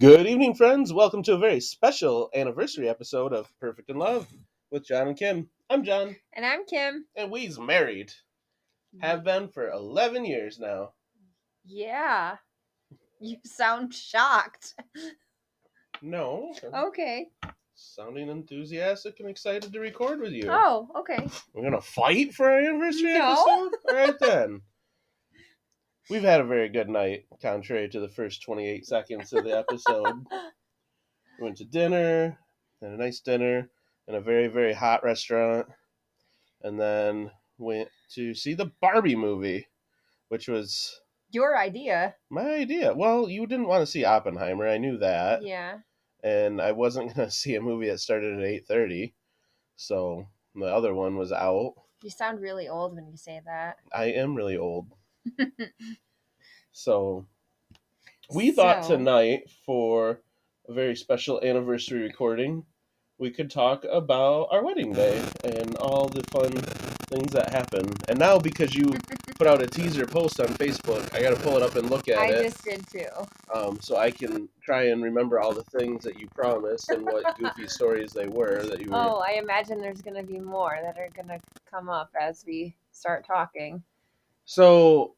Good evening, friends. Welcome to a very special anniversary episode of Perfect in Love with John and Kim. I'm John, And I'm Kim. and we's married. Have been for 11 years now. Yeah. You sound shocked. No, I'm Okay. sounding enthusiastic and excited to record with you. Oh, okay. We're going to fight for our anniversary No. episode? All right, then. We've had a very good night, contrary to the first 28 seconds of the episode. We went to dinner, had a nice dinner in a very, very hot restaurant, and then went to see the Barbie movie, which was Your idea. my idea. Well, you didn't want to see Oppenheimer, I knew that, Yeah. and I wasn't going to see a movie that started at 8:30, so the other one was out. You sound really old when you say that. I am really old, so we thought So- tonight for a very special anniversary recording we could talk about our wedding day and all the fun things that happened and now because you put out a teaser post on facebook i gotta pull it up and look at I it I just did too. um, so i can try and remember all the things that you promised and what goofy stories they were that you were Oh, I imagine there's going to be more that are going to come up as we start talking. so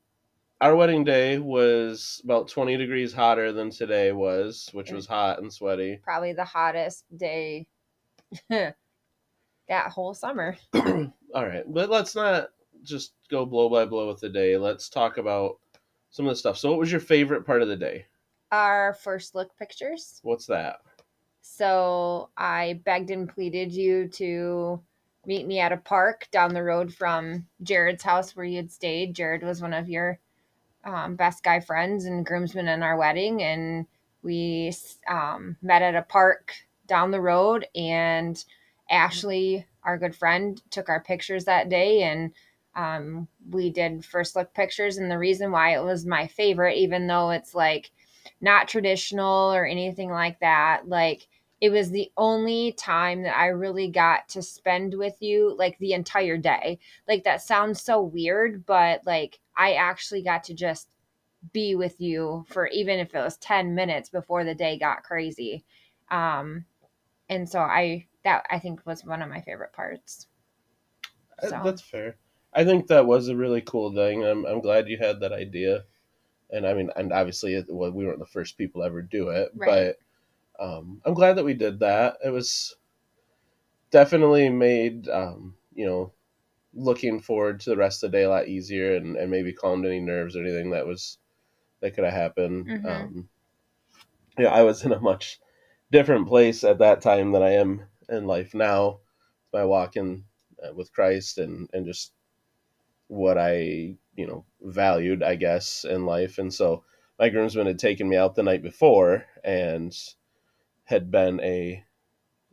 our wedding day was about 20 degrees hotter than today was which mm. was hot and sweaty Probably the hottest day that whole summer. All right, but let's not just go blow by blow with the day. Let's talk about some of the stuff. So, what was your favorite part of the day? Our first look pictures. What's that? So I begged and pleaded you to meet me at a park down the road from Jared's house where you had stayed. Jared was one of your um, best guy friends and groomsmen in our wedding, and we um, met at a park down the road. And Ashley, our good friend, took our pictures that day, and um, we did first look pictures. And the reason why it was my favorite, even though it's like not traditional or anything like that, like it was the only time that I really got to spend with you like the entire day. Like that sounds so weird, but like I actually got to just be with you for even if it was 10 minutes before the day got crazy. Um and so I that I think was one of my favorite parts. Uh, So. That's fair. I think that was a really cool thing. I'm I'm glad you had that idea, and I mean, and obviously, it, well, we weren't the first people to ever do it, Right. but um, I'm glad that we did that. It was definitely made um, you know looking forward to the rest of the day a lot easier, and, and maybe calmed any nerves or anything that was that could have happened. Mhm. Um, yeah, I was in a much different place at that time than I am in life now. My walking uh, with Christ and and just what I you know valued, I guess, in life. And so my groomsmen had taken me out the night before and had been a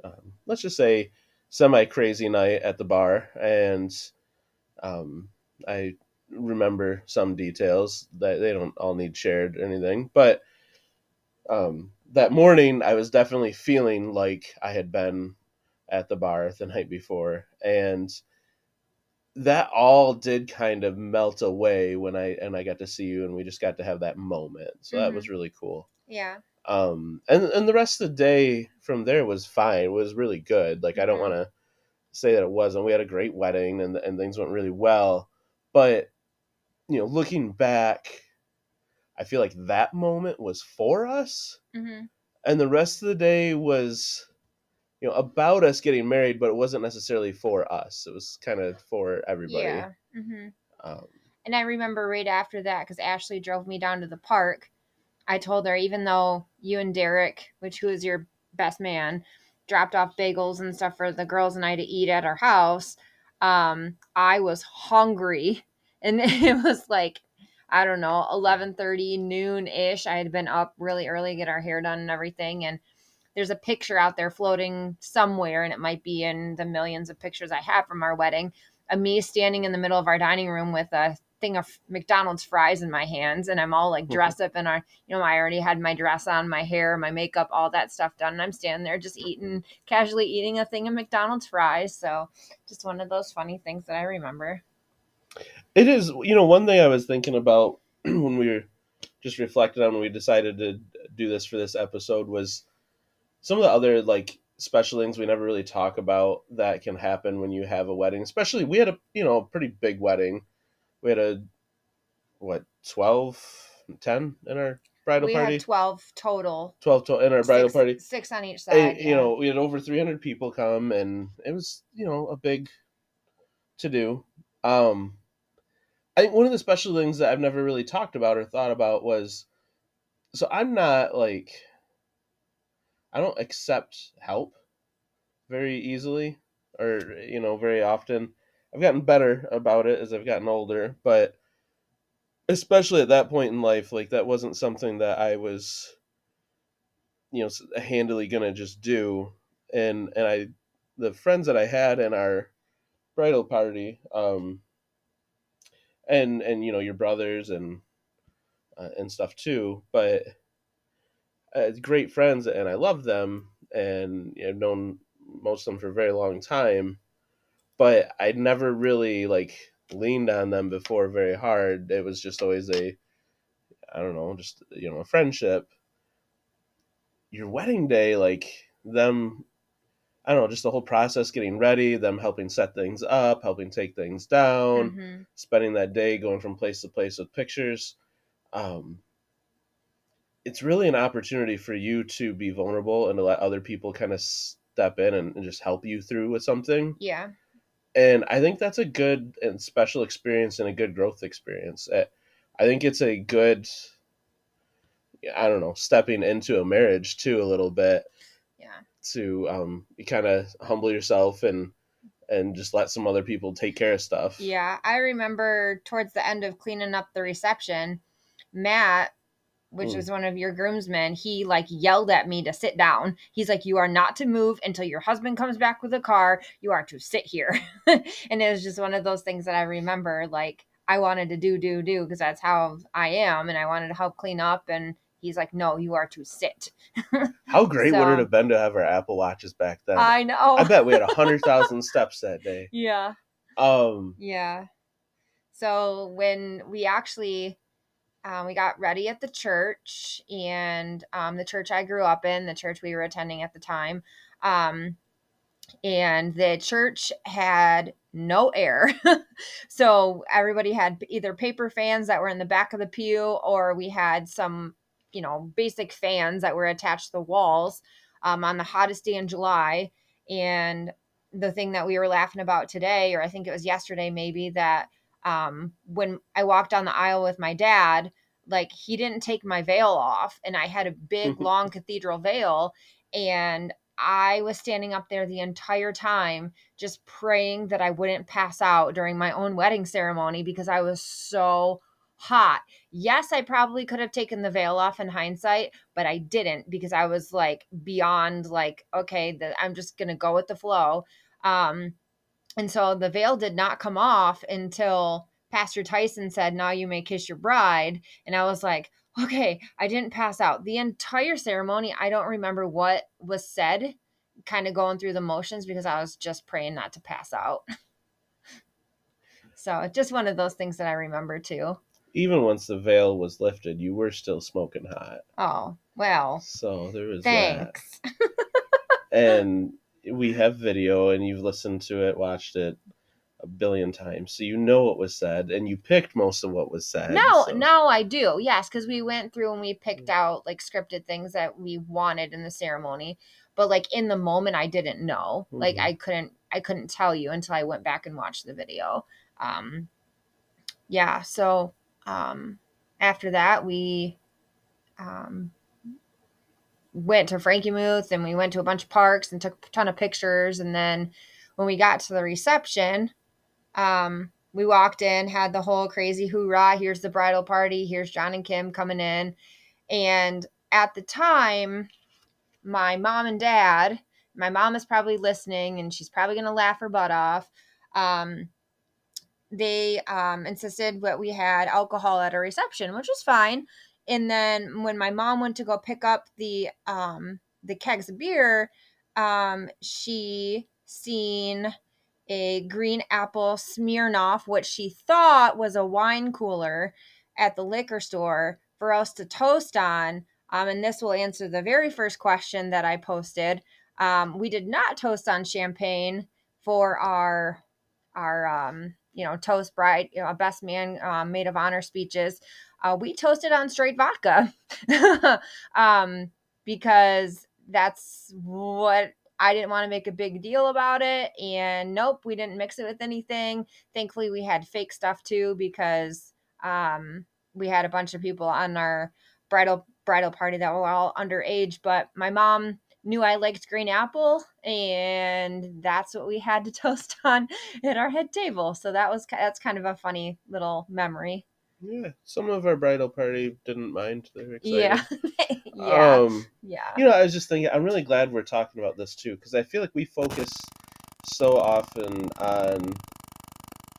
um, let's just say semi crazy night at the bar, and um, I remember some details that they don't all need shared or anything, but um, that morning I was definitely feeling like I had been at the bar the night before, and that all did kind of melt away when I and I got to see you, and we just got to have that moment. So that Mhm. was really cool. Yeah. Um, and and the rest of the day from there was fine. It was really good. Like I don't Mhm. want to say that it wasn't. We had a great wedding, and and things went really well. But you know, looking back, I feel like that moment was for us Mhm. and the rest of the day was you know about us getting married but it wasn't necessarily for us it was kind of for everybody Yeah. Mhm. um, And I remember right after that, because Ashley drove me down to the park, I told her, even though you and Derek, which who is your best man, dropped off bagels and stuff for the girls and I to eat at our house, um, I was hungry. And it was like, I don't know, 11.30, noon-ish. I had been up really early, get our hair done and everything. And there's a picture out there floating somewhere, and it might be in the millions of pictures I have from our wedding of me standing in the middle of our dining room with a thing of McDonald's fries in my hands and I'm all like mm-hmm. dressed up in our you know I already had my dress on my hair my makeup all that stuff done and I'm standing there just eating casually eating a thing of McDonald's fries so just one of those funny things that I remember it is you know one thing i was thinking about when we were just reflected on when we decided to do this for this episode was some of the other like special things we never really talk about that can happen when you have a wedding. Especially we had a you know pretty big wedding. We had a what 12, 10 in our bridal we party. had 12 total. 12 to, in our bridal six, party. Six on each side. And, you know, we had over 300 people come and it was, you know, a big to do. Um, I think one of the special things that I've never really talked about or thought about was so I'm not like, I don't accept help very easily or, you know, very often. I've gotten better about it as I've gotten older, but especially at that point in life, like that wasn't something that I was, you know, handily gonna just do. And and I, the friends that I had in our bridal party, um, and and you know your brothers and uh, and stuff too, but uh, great friends, and I love them, and I've known most of them for a very long time, but I'd never really like leaned on them before very hard. It was just always a, I don't know, just you know, a friendship. Your wedding day, like them, I don't know, just the whole process, getting ready, them helping set things up, helping take things down, Mhm. spending that day going from place to place with pictures. Um, it's really an opportunity for you to be vulnerable and to let other people kind of step in and, and just help you through with something Yeah. And I think that's a good and special experience and a good growth experience. I think it's a good, I don't know, stepping into a marriage too a little bit Yeah. to um, you kind of humble yourself and and just let some other people take care of stuff. Yeah. I remember towards the end of cleaning up the reception, Matt, which Mm. was one of your groomsmen, he like yelled at me to sit down. He's like, You are not to move until your husband comes back with a car. You are to sit here. and it was just one of those things that I remember like I wanted to do, do, do, because that's how I am. And I wanted to help clean up. And he's like, No, you are to sit. How great would it have been to have our Apple Watches back then? I know. I bet we had a hundred thousand steps that day. Yeah. Um, Yeah. So when we actually um, we got ready at the church and um, the church I grew up in, the church we were attending at the time, um, and the church had no air. so everybody had either paper fans that were in the back of the pew, or we had some, you know, basic fans that were attached to the walls um, on the hottest day in July. And the thing that we were laughing about today, or I think it was yesterday, maybe that um, when I walked down the aisle with my dad, like he didn't take my veil off, and I had a big long cathedral veil, and I was standing up there the entire time just praying that I wouldn't pass out during my own wedding ceremony because I was so hot. Yes, I probably could have taken the veil off in hindsight, but I didn't because I was like beyond like okay, the, I'm just to go with the flow. Um and so the veil did not come off until Pastor Tyson said, "Now you may kiss your bride." And I was like, okay, I didn't pass out. The entire ceremony, I don't remember what was said, kind of going through the motions because I was just praying not to pass out. so just one of those things that I remember too. even once the veil was lifted, you were still smoking hot. Oh, well, So there was that. thanks. and we have video and you've listened to it watched it a billion times so you know what was said and you picked most of what was said No, so- no, I do. Yes, because we went through and we picked out like scripted things that we wanted in the ceremony. But like in the moment, I didn't know. Like Mhm. I couldn't, I couldn't tell you until I went back and watched the video. Um, yeah. So um, after that, we um, went to Frankenmuth and we went to a bunch of parks and took a ton of pictures. And then when we got to the reception, um, we walked in, had the whole crazy hoorah. Here's the bridal party. Here's John and Kim coming in. And at the time, my mom and dad, my mom is probably listening and she's probably going to laugh her butt off. Um, they um, insisted that we had alcohol at a reception, which was fine. And then when my mom went to go pick up the um, the kegs of beer, um, she seen a green apple Smirnoff, what she thought was a wine cooler at the liquor store for us to toast on Um, and this will answer the very first question that I posted. Um, we did not toast on champagne for our our um, you know toast bride, you know, best man uh, maid of honor speeches. Uh, we toasted on straight vodka um, because that's what I didn't want to make a big deal about it. And nope, we didn't mix it with anything. Thankfully, we had fake stuff too because um, we had a bunch of people on our bridal bridal party that were all underage. But my mom knew I liked green apple, and that's what we had to toast on at our head table. So that was that's kind of a funny little memory. Yeah, some of our bridal party didn't mind. They were excited. Yeah, yeah, Um, yeah. you know, I was just thinking. I'm really glad we're talking about this too, because I feel like we focus so often on,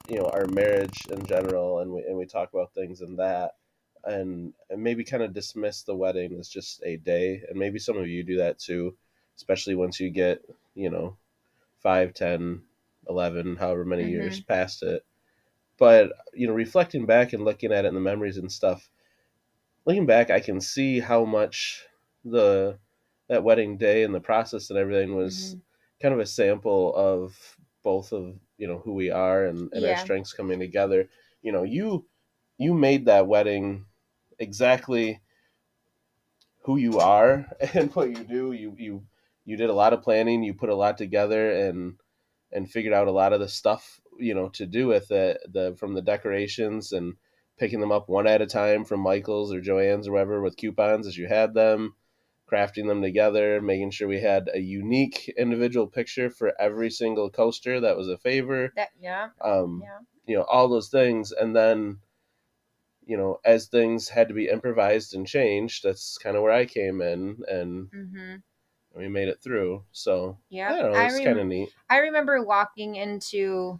you know, our marriage in general, and we and we talk about things in that, and and maybe kind of dismiss the wedding as just a day, and maybe some of you do that too, especially once you get, you know, five, ten, eleven, however many years past it. But you know, reflecting back and looking at it in the memories and stuff, looking back, I can see how much the that wedding day and the process and everything was Mhm. kind of a sample of both of you know who we are and, and our strengths coming together. You know, you you made that wedding exactly who you are and what you do. You you you did a lot of planning. You put a lot together and and figured out a lot of the stuff you know to do with it. The from the decorations and picking them up one at a time from Michaels or Joann's or wherever with coupons as you had them, crafting them together, making sure we had a unique individual picture for every single coaster that was a favor. That yeah, Um, yeah. you know all those things and then you know as things had to be improvised and changed that's kind of where i came in and Mm-hmm. we made it through so Yeah. i know I it's rem- kind of neat I remember walking into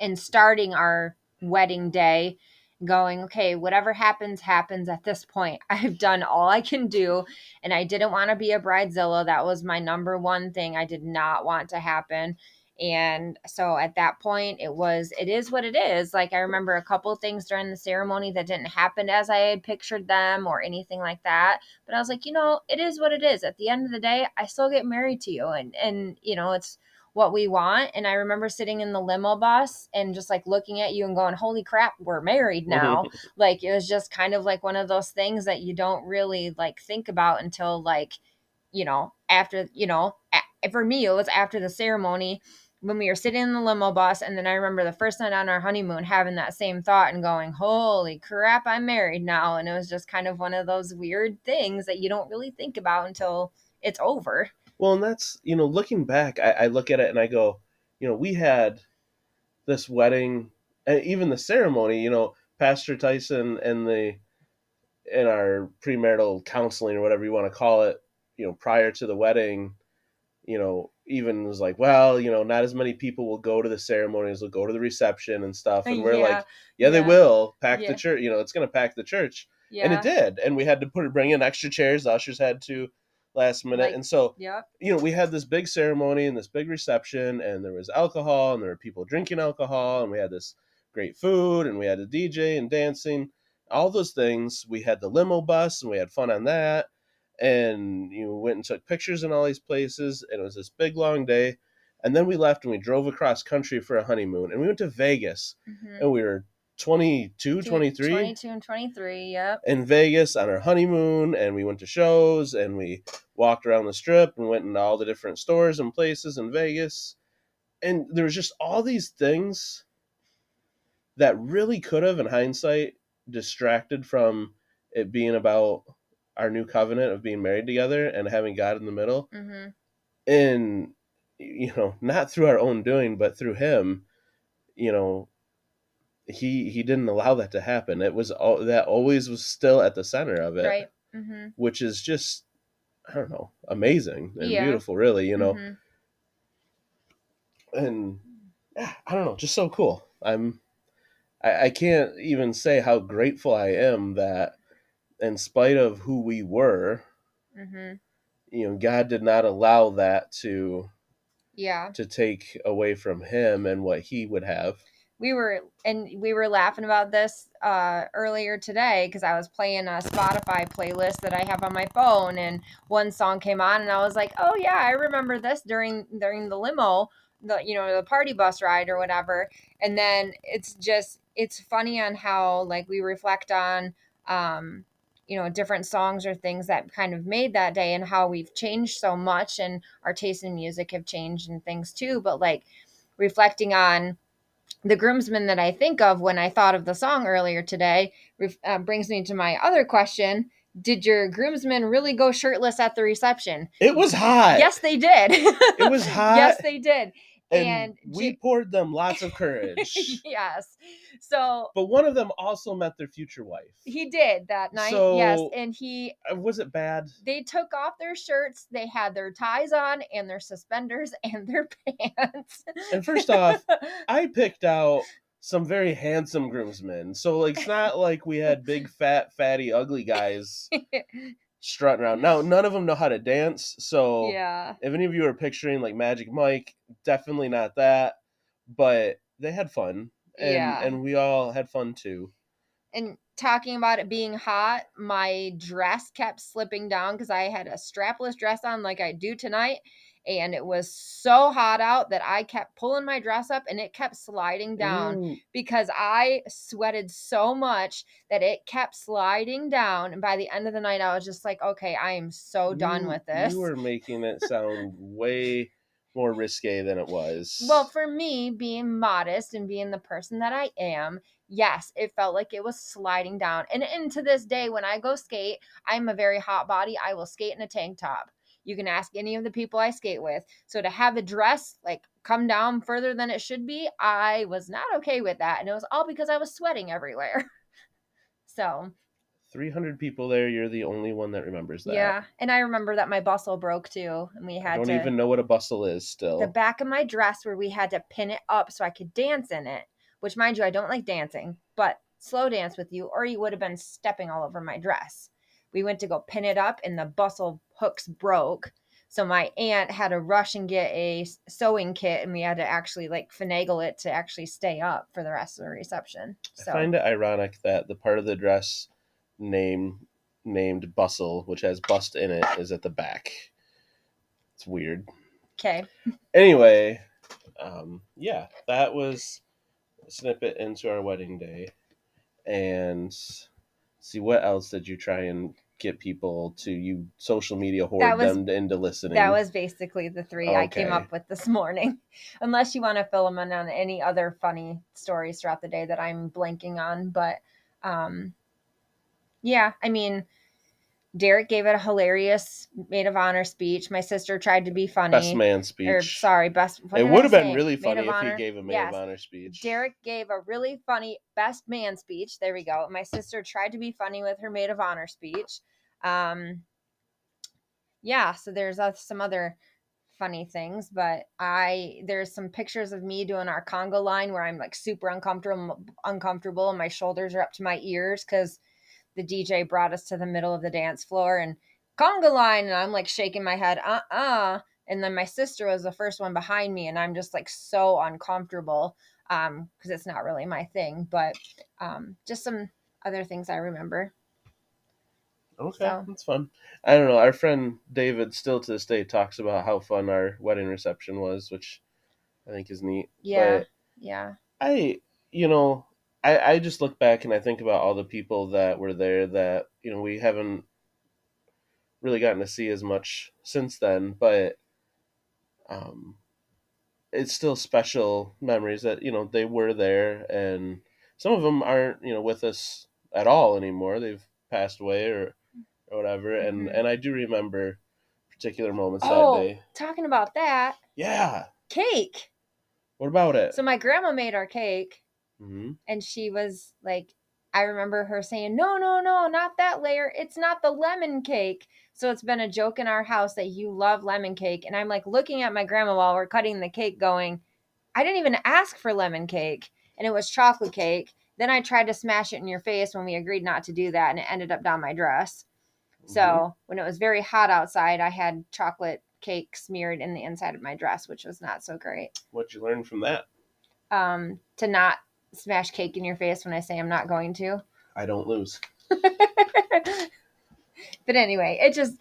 and starting our wedding day going, okay, whatever happens, happens at this point. I've done all I can do. And I didn't want to be a bridezilla. That was my number one thing I did not want to happen. And so at that point, it was, it is what it is. Like I remember a couple things during the ceremony that didn't happen as I had pictured them or anything like that. But I was like, you know, it is what it is. At the end of the day, I still get married to you. And, and, you know, it's, what we want. And I remember sitting in the limo bus and just like looking at you and going, Holy crap, we're married now. like it was just kind of like one of those things that you don't really like think about until like, you know, after, you know, a- for me, it was after the ceremony when we were sitting in the limo bus. And then I remember the first night on our honeymoon having that same thought and going, Holy crap, I'm married now. And it was just kind of one of those weird things that you don't really think about until it's over. Well and that's you know looking back I, I look at it and i go you know we had this wedding and even the ceremony you know pastor tyson and the in our premarital counseling or whatever you want to call it you know prior to the wedding you know even was like well you know not as many people will go to the ceremonies will go to the reception and stuff. And we're Yeah, like yeah, they will pack Yeah. the church you know it's going to pack the church. Yeah. and it did. And we had to put bring in extra chairs. The ushers had to last minute. Like- and so Yep. you know we had this big ceremony and this big reception and there was alcohol and there were people drinking alcohol and we had this great food and we had a dj and dancing. All those things we had the limo bus and we had fun on that. And you know, went and took pictures in all these places and it was this big long day. And then we left and we drove across country for a honeymoon. And we went to vegas Mhm. and we were 22 23 22 and 23. Yep. in Vegas on our honeymoon, and we went to shows and we walked around the strip and went into all the different stores and places in Vegas. And there was just all these things that really could have, in hindsight, distracted from it being about our new covenant of being married together and having God in the middle. Mm-hmm. And, you know, not through our own doing, but through Him, you know, he he didn't allow that to happen. It was all that always was still at the center of it Right. Mm-hmm. which is just I don't know, amazing and Yeah. beautiful, really, you know. Mhm. And yeah, I don't know, just so cool. I'm I, I can't even say how grateful I am that in spite of who we were, Mm-hmm. you know, God did not allow that to Yeah. to take away from him and what he would have. We were and we were laughing about this uh earlier today because I was playing a Spotify playlist that I have on my phone and one song came on and I was like, "Oh yeah, I remember this during during the limo, the you know, the party bus ride or whatever." And then it's just it's funny on how like we reflect on um you know different songs or things that kind of made that day and how we've changed so much and our taste in music have changed and things too but like reflecting on the groomsmen that I think of when I thought of the song earlier today uh, brings me to my other question. Did your groomsmen really go shirtless at the reception? It was hot. Yes, they did. It was hot. yes, they did. And, and we J- poured them lots of courage. yes. So but one of them also met their future wife. he did that night. yes, and he Uh, Was it bad? they took off their shirts, they had their ties on and their suspenders and their pants. And first off, I picked out some very handsome groomsmen. So like it's not like we had big fat fatty ugly guys strutting around. Now none of them know how to dance. So yeah. if any of you are picturing like Magic Mike, definitely not that. But they had fun. And Yeah. and we all had fun too. and talking about it being hot, my dress kept slipping down because I had a strapless dress on like I do tonight. And it was so hot out that I kept pulling my dress up and it kept sliding down Ooh, because I sweated so much that it kept sliding down. And by the end of the night, I was just like, okay, I am so done you- with this. You were making it sound way more risque than it was. Well, for me, being modest and being the person that I am, yes, it felt like it was sliding down. And, and to this day, when I go skate, I'm a very hot body. I will skate in a tank top. You can ask any of the people I skate with. So to have the dress like come down further than it should be, I was not okay with that. And it was all because I was sweating everywhere. so 300 people there, you're the only one that remembers that. yeah. And I remember that my bustle broke too. And we had I don't to even know what a bustle is still. the back of my dress where we had to pin it up so I could dance in it. Which, mind you, I don't like dancing, but slow dance with you, or you would have been stepping all over my dress. We went to go pin it up, and the bustle hooks broke. So my aunt had to rush and get a sewing kit, and we had to actually like finagle it to actually stay up for the rest of the reception. So I find it ironic that the part of the dress name named bustle, which has bust in it, is at the back. It's weird. okay, Anyway, um, yeah, that was a snippet into our wedding day. And see what else did you try and get people to you social media hoard was- them into listening? that was basically the three I came up with this morning. Unless you want to fill them in on any other funny stories throughout the day that I'm blanking on, but um, yeah, I mean, Derek gave it a hilarious maid of honor speech. My sister tried to be funny. best man speech. Or sorry, best. it would I have been say? really funny if honor? he gave a maid Yes. of honor speech. Derek gave a really funny best man speech. There we go. My sister tried to be funny with her maid of honor speech. Um, yeah, so there's uh, some other funny things, but I there's some pictures of me doing our conga line where I'm like super uncomfortable, uncomfortable, and my shoulders are up to my ears because the DJ brought us to the middle of the dance floor and conga line, and I'm like shaking my head, uh uh And then my sister was the first one behind me, and I'm just like so uncomfortable um because it's not really my thing but um just some other things i remember Okay, So- that's fun. I don't know. Our friend David still to this day talks about how fun our wedding reception was, which I think is neat. Yeah. But yeah I, you know, I, I just look back and I think about all the people that were there that, you know, we haven't really gotten to see as much since then, but um, it's still special memories that, you know, they were there and some of them aren't, you know, with us at all anymore. They've passed away or, or whatever. And, Mhm. and I do remember particular moments oh that day. talking about that Yeah. cake What about it? so my grandma made our cake hmm and she was like i remember her saying no no no not that layer. It's not the lemon cake. So it's been a joke in our house that you love lemon cake. And i'm like looking at my grandma while we're cutting the cake going i didn't even ask for lemon cake. And it was chocolate cake. Then i tried to smash it in your face when we agreed not to do that and it ended up down my dress. So Mm-hmm. when it was very hot outside i had chocolate cake smeared in the inside of my dress which was not so great. What'd you learn from that? um, to not smash cake in your face when I say I'm not going to. I don't lose. but anyway, it just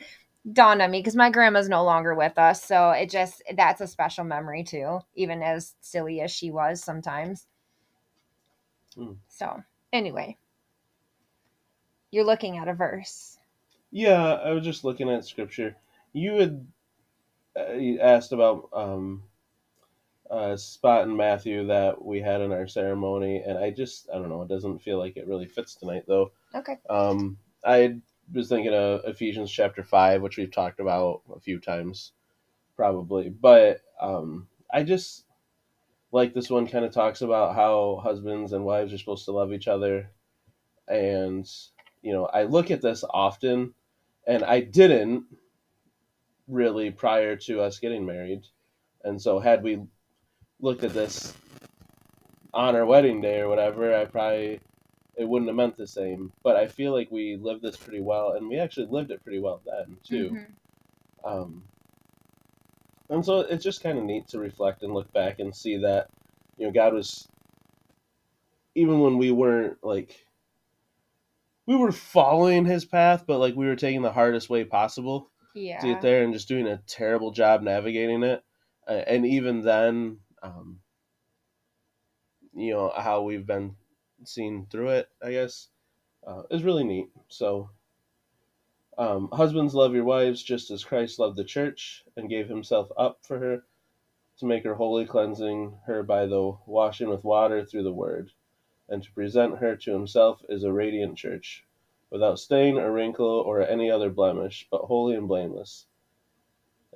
dawned on me because my grandma's no longer with us. So it just, that's a special memory too, even as silly as she was sometimes. Hmm. So anyway, you're looking at a verse. Yeah, I was just looking at scripture. You had uh, asked about um, a spot in Matthew that we had in our ceremony, and I just, I don't know, it doesn't feel like it really fits tonight, though. Okay. Um, I was thinking of Ephesians chapter 5, which we've talked about a few times, probably. But um, I just like this one kind of talks about how husbands and wives are supposed to love each other. And, you know, I look at this often, and I didn't really prior to us getting married. And so, had we looked at this on our wedding day or whatever, I probably it wouldn't have meant the same. But I feel like we lived this pretty well, and we actually lived it pretty well then too. Mhm. Um, and so it's just kind of neat to reflect and look back and see that you know God was even when we weren't like we were following His path, but like we were taking the hardest way possible Yeah. to get there and just doing a terrible job navigating it. Uh, and even then, um, you know how we've been seen through it. I guess uh, is really neat. So, um, husbands love your wives just as Christ loved the church and gave Himself up for her to make her holy, cleansing her by the washing with water through the Word, and to present her to Himself as a radiant church, without stain or wrinkle or any other blemish, but holy and blameless.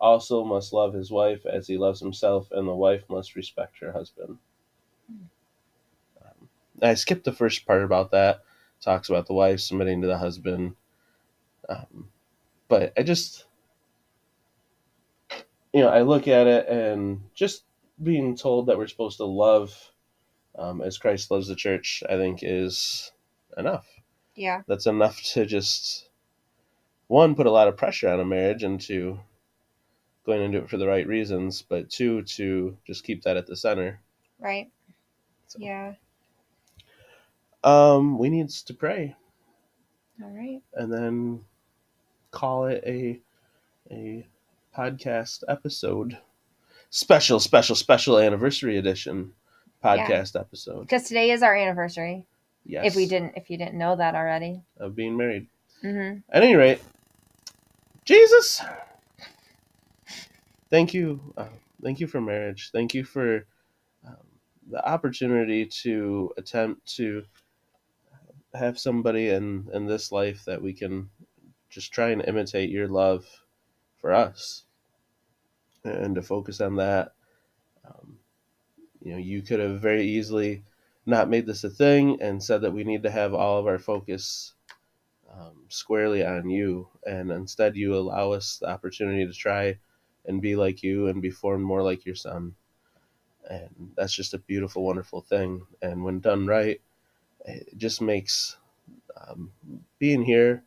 also must love his wife as he loves himself, and the wife must respect her husband. Um, I skipped the first part about that. Talks about the wife submitting to the husband. Um, but I just, you know, I look at it and just being told that we're supposed to love um, as Christ loves the church, I think is enough. Yeah. That's enough to just, one, put a lot of pressure on a marriage and to going into it for the right reasons, but two, to just keep that at the center. Right. So. Yeah. Um, we need to pray All right. and then call it a a podcast episode. Special, special, special anniversary edition podcast episode. Because today is our anniversary. Yes. If we didn't, if you didn't know that already. of being married. Mm-hmm. At any rate, Jesus, thank you, uh, thank you for marriage. Thank you for um, the opportunity to attempt to have somebody in in this life that we can just try and imitate your love for us, and to focus on that. Um, you know, you could have very easily not made this a thing and said that we need to have all of our focus um, squarely on you, and instead you allow us the opportunity to try and be like you and be formed more like your son. And that's just a beautiful, wonderful thing. And when done right, it just makes um, being here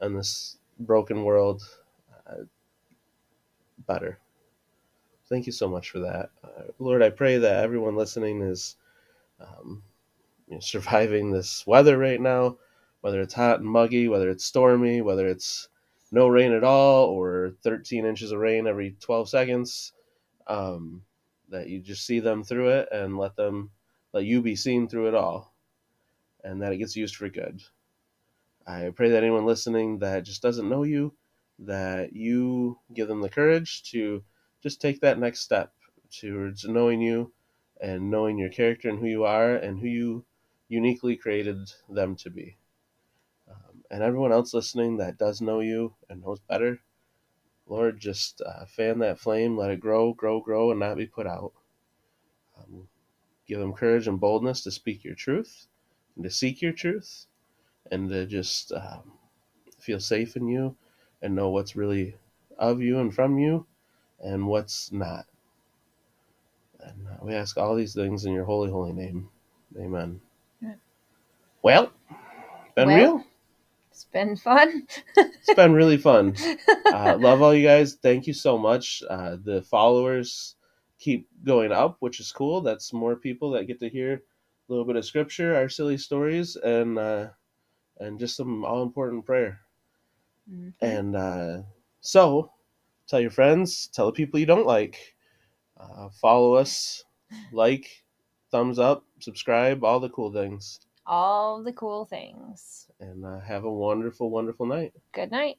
in this broken world uh, better. Thank you so much for that. Uh, Lord, I pray that everyone listening is um, you know, surviving this weather right now whether it's hot and muggy, whether it's stormy, whether it's no rain at all, or 13 inches of rain every 12 seconds, um, that you just see them through it and let them, let you be seen through it all, and that it gets used for good. I pray that anyone listening that just doesn't know you, that you give them the courage to just take that next step towards knowing you and knowing your character and who you are and who you uniquely created them to be and everyone else listening that does know you and knows better, Lord, just uh, fan that flame, let it grow, grow, grow, and not be put out. Um, give them courage and boldness to speak your truth, and to seek your truth and to just um, feel safe in you and know what's really of you and from you and what's not. And uh, we ask all these things in your holy, holy name. Amen. Well, been Well, real. It's been fun. It's been really fun. Uh, love all you guys. Thank you so much. Uh, the followers keep going up, which is cool. That's more people that get to hear a little bit of scripture, our silly stories, and uh, and just some all important prayer. Mhm. And uh, so, tell your friends, tell the people you don't like, uh, follow us, like, thumbs up, subscribe, all the cool things. All the cool things. And uh, have a wonderful, wonderful night. Good night.